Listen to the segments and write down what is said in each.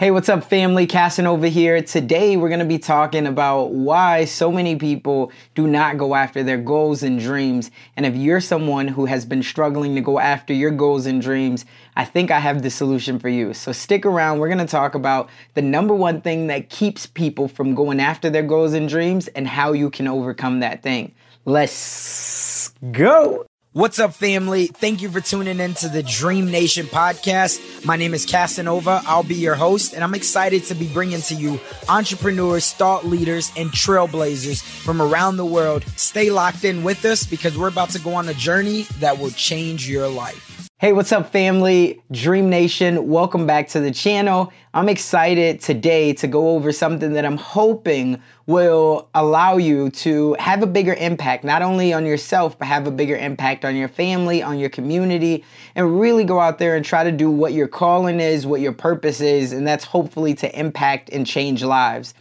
Hey, what's up, family? Casanova here. Today, we're going to be talking about why so many people do not go after their goals and dreams. And if you're someone who has been struggling to go after your goals and dreams, I think I have the solution for you. So stick around. We're going to talk about the number one thing that keeps people from going after their goals and dreams and how you can overcome that thing. Let's go. What's up, family? Thank you for tuning in to the Dream Nation podcast. My name is Casanova. I'll be your host, and I'm excited to be bringing to you entrepreneurs, thought leaders, and trailblazers from around the world. Stay locked in with us because we're about to go on a journey that will change your life. Hey, what's up, family? Dream Nation, welcome back to the channel. I'm excited today to go over something that I'm hoping will allow you to have a bigger impact, not only on yourself, but have a bigger impact on your family, on your community, and really go out there and try to do what your calling is, what your purpose is, and that's hopefully to impact and change lives.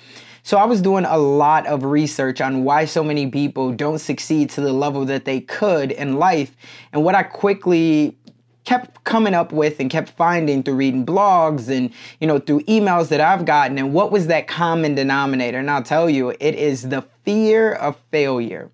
So I was doing a lot of research on why so many people don't succeed to the level that they could in life. And what I quickly kept coming up with and kept finding through reading blogs and you know through emails that I've gotten and what was that common denominator and I'll tell you it is the fear of failure.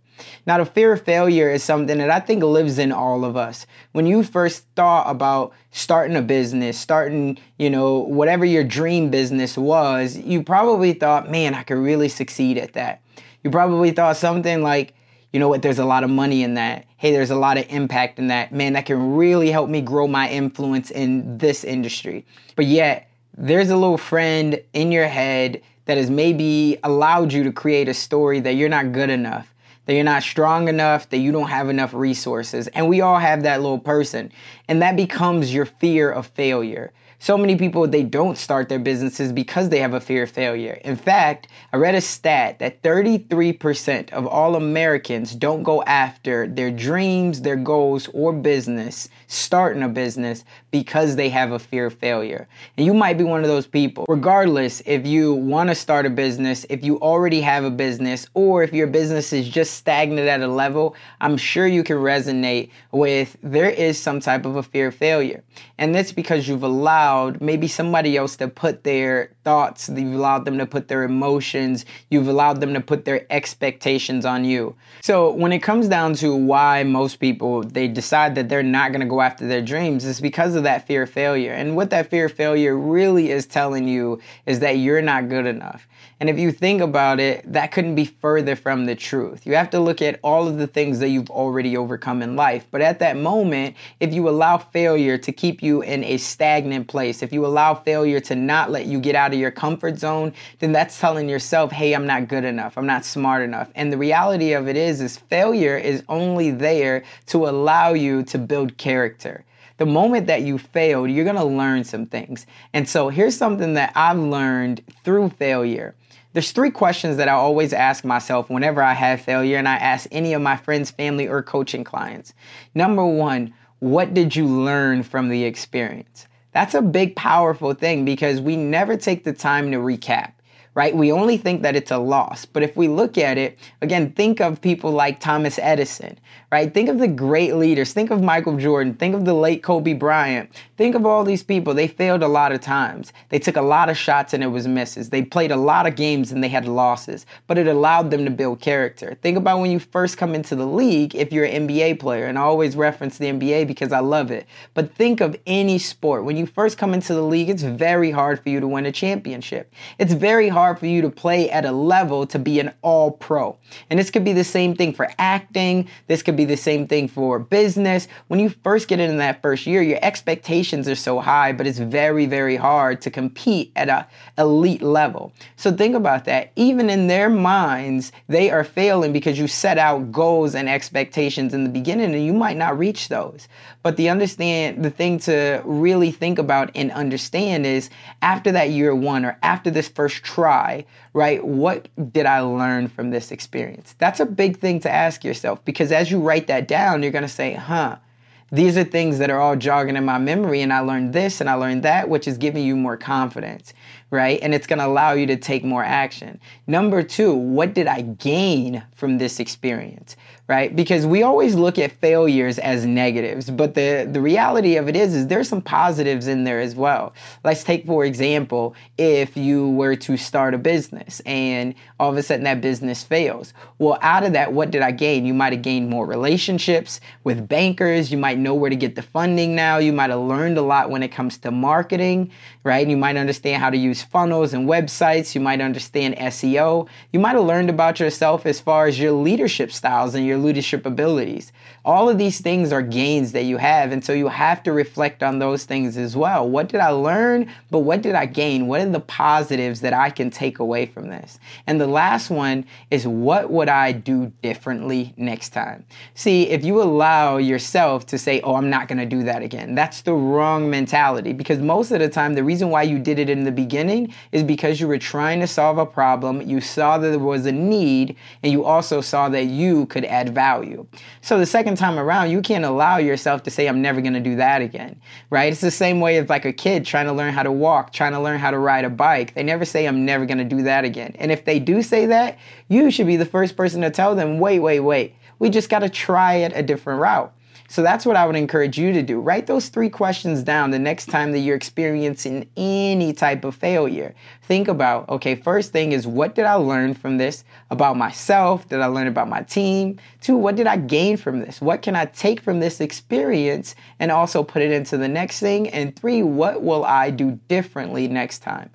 Now the fear of failure is something that I think lives in all of us. When you first thought about starting a business, starting, you know, whatever your dream business was, you probably thought, "Man, I could really succeed at that." You probably thought something like you know what, there's a lot of money in that. Hey, there's a lot of impact in that. Man, that can really help me grow my influence in this industry. But yet, there's a little friend in your head that has maybe allowed you to create a story that you're not good enough, that you're not strong enough, that you don't have enough resources. And we all have that little person. And that becomes your fear of failure. So many people, they don't start their businesses because they have a fear of failure. In fact, I read a stat that 33% of all Americans don't go after their dreams, their goals, or business, starting a business, because they have a fear of failure. And you might be one of those people. Regardless if you want to start a business, if you already have a business, or if your business is just stagnant at a level, I'm sure you can resonate with there is some type of a fear of failure. And that's because you've allowed allowed maybe somebody else to put their thoughts, you've allowed them to put their emotions, you've allowed them to put their expectations on you. So when it comes down to why most people they decide that they're not going to go after their dreams, it's because of that fear of failure. And what that fear of failure really is telling you is that you're not good enough. And if you think about it, that couldn't be further from the truth. You have to look at all of the things that you've already overcome in life. But at that moment, if you allow failure to keep you in a stagnant place, if you allow failure to not let you get out of your comfort zone, then that's telling yourself, hey, I'm not good enough. I'm not smart enough. And the reality of it is, is failure is only there to allow you to build character the moment that you failed, you're going to learn some things. And so here's something that I've learned through failure. There's three questions that I always ask myself whenever I have failure, and I ask any of my friends, family, or coaching clients. Number one, what did you learn from the experience? That's a big, powerful thing because we never take the time to recap right? We only think that it's a loss. But if we look at it, again, think of people like Thomas Edison, right? Think of the great leaders. Think of Michael Jordan. Think of the late Kobe Bryant. Think of all these people. They failed a lot of times. They took a lot of shots and it was misses. They played a lot of games and they had losses, but it allowed them to build character. Think about when you first come into the league if you're an NBA player, and I always reference the NBA because I love it. But think of any sport. When you first come into the league, it's very hard for you to win a championship. It's very hard hard for you to play at a level to be an all pro. And this could be the same thing for acting. This could be the same thing for business. When you first get in that first year, your expectations are so high, but it's very, very hard to compete at a elite level. So think about that. Even in their minds, they are failing because you set out goals and expectations in the beginning and you might not reach those. But the understand the thing to really think about and understand is after that year one or after this first try try, right? What did I learn from this experience? That's a big thing to ask yourself because as you write that down, you're going to say, huh, these are things that are all jogging in my memory, and I learned this and I learned that, which is giving you more confidence, right? And it's gonna allow you to take more action. Number two, what did I gain from this experience, right? Because we always look at failures as negatives, but the, the reality of it is, is there's some positives in there as well. Let's take, for example, if you were to start a business and all of a sudden that business fails. Well, out of that, what did I gain? You might have gained more relationships with bankers. You might know where to get the funding now. You might have learned a lot when it comes to marketing, right? You might understand how to use funnels and websites. You might understand SEO. You might have learned about yourself as far as your leadership styles and your leadership abilities. All of these things are gains that you have. And so you have to reflect on those things as well. What did I learn? But what did I gain? What are the positives that I can take away from this? And the last one is what would I do differently next time? See, if you allow yourself to say, oh, I'm not going to do that again, that's the wrong mentality because most of the time, the reason why you did it in the beginning is because you were trying to solve a problem, you saw that there was a need, and you also saw that you could add value. So the second time around, you can't allow yourself to say, I'm never going to do that again, right? It's the same way as like a kid trying to learn how to walk, trying to learn how to ride a bike. They never say, I'm never going to do that again. And if they do say that, you should be the first person to tell them, wait, wait, wait. We just got to try it a different route. So that's what I would encourage you to do. Write those three questions down the next time that you're experiencing any type of failure. Think about, okay, first thing is what did I learn from this about myself? Did I learn about my team? Two, what did I gain from this? What can I take from this experience and also put it into the next thing? And three, what will I do differently next time?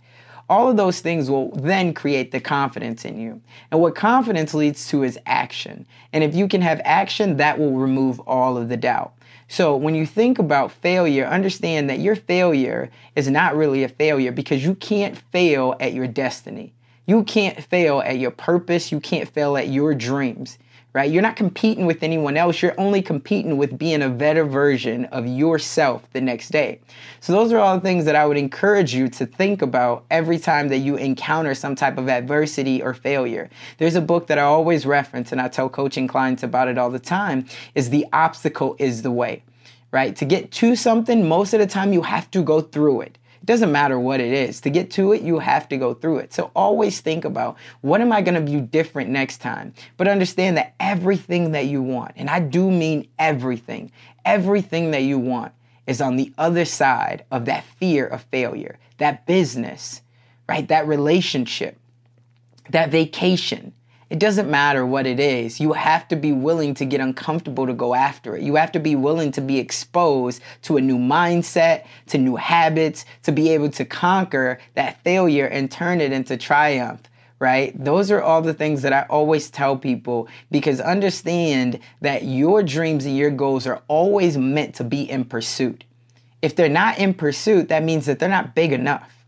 All of those things will then create the confidence in you. And what confidence leads to is action. And if you can have action, that will remove all of the doubt. So when you think about failure, understand that your failure is not really a failure because you can't fail at your destiny. You can't fail at your purpose. You can't fail at your dreams right? You're not competing with anyone else. You're only competing with being a better version of yourself the next day. So, those are all the things that I would encourage you to think about every time that you encounter some type of adversity or failure. There's a book that I always reference, and I tell coaching clients about it all the time is The Obstacle is the Way, right? To get to something, most of the time you have to go through it. It doesn't matter what it is. To get to it, you have to go through it. So always think about what am I going to do different next time? But understand that everything that you want, and I do mean everything, everything that you want is on the other side of that fear of failure, that business, right? That relationship, that vacation, it doesn't matter what it is. You have to be willing to get uncomfortable to go after it. You have to be willing to be exposed to a new mindset, to new habits, to be able to conquer that failure and turn it into triumph right? Those are all the things that I always tell people because understand that your dreams and your goals are always meant to be in pursuit. If they're not in pursuit, that means that they're not big enough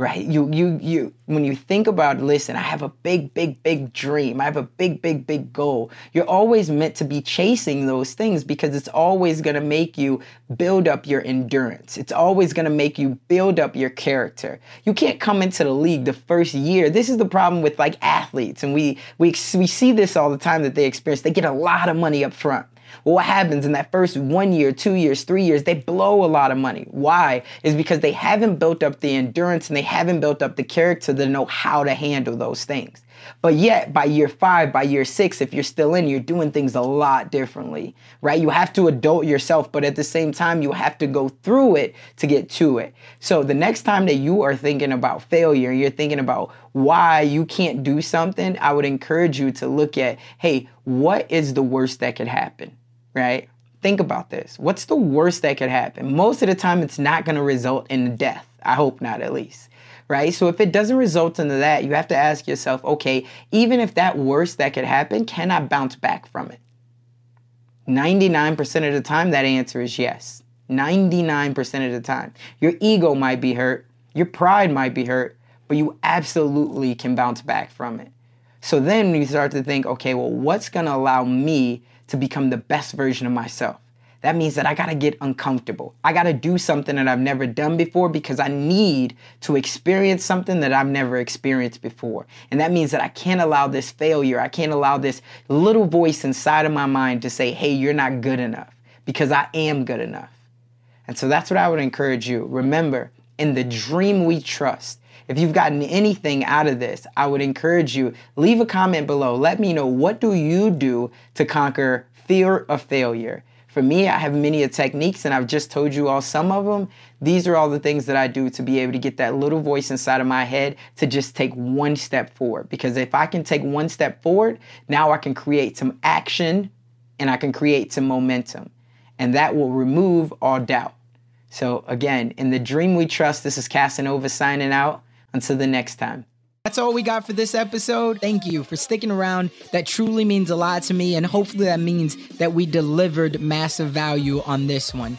right? You, you, you, when you think about, listen, I have a big, big, big dream. I have a big, big, big goal. You're always meant to be chasing those things because it's always going to make you build up your endurance. It's always going to make you build up your character. You can't come into the league the first year. This is the problem with like athletes. And we, we, we see this all the time that they experience. They get a lot of money up front. Well, what happens in that first one year, two years, three years, they blow a lot of money. Why? Is because they haven't built up the endurance and they haven't built up the character to know how to handle those things. But yet, by year five, by year six, if you're still in, you're doing things a lot differently, right? You have to adult yourself, but at the same time, you have to go through it to get to it. So the next time that you are thinking about failure, you're thinking about why you can't do something, I would encourage you to look at, hey, what is the worst that could happen? Right? Think about this. What's the worst that could happen? Most of the time, it's not going to result in death. I hope not, at least. Right? So if it doesn't result into that, you have to ask yourself, okay, even if that worst that could happen, can I bounce back from it? 99% of the time, that answer is yes. 99% of the time. Your ego might be hurt, your pride might be hurt, but you absolutely can bounce back from it. So then you start to think, okay, well, what's going to allow me to become the best version of myself. That means that I gotta get uncomfortable. I gotta do something that I've never done before because I need to experience something that I've never experienced before. And that means that I can't allow this failure, I can't allow this little voice inside of my mind to say, hey, you're not good enough because I am good enough. And so that's what I would encourage you. Remember, in the dream we trust, If you've gotten anything out of this, I would encourage you leave a comment below. Let me know what do you do to conquer fear of failure. For me, I have many techniques and I've just told you all some of them. These are all the things that I do to be able to get that little voice inside of my head to just take one step forward. Because if I can take one step forward, now I can create some action and I can create some momentum. And that will remove all doubt. So, again, in the dream we trust, this is Casanova signing out. Until the next time. That's all we got for this episode. Thank you for sticking around. That truly means a lot to me, and hopefully, that means that we delivered massive value on this one.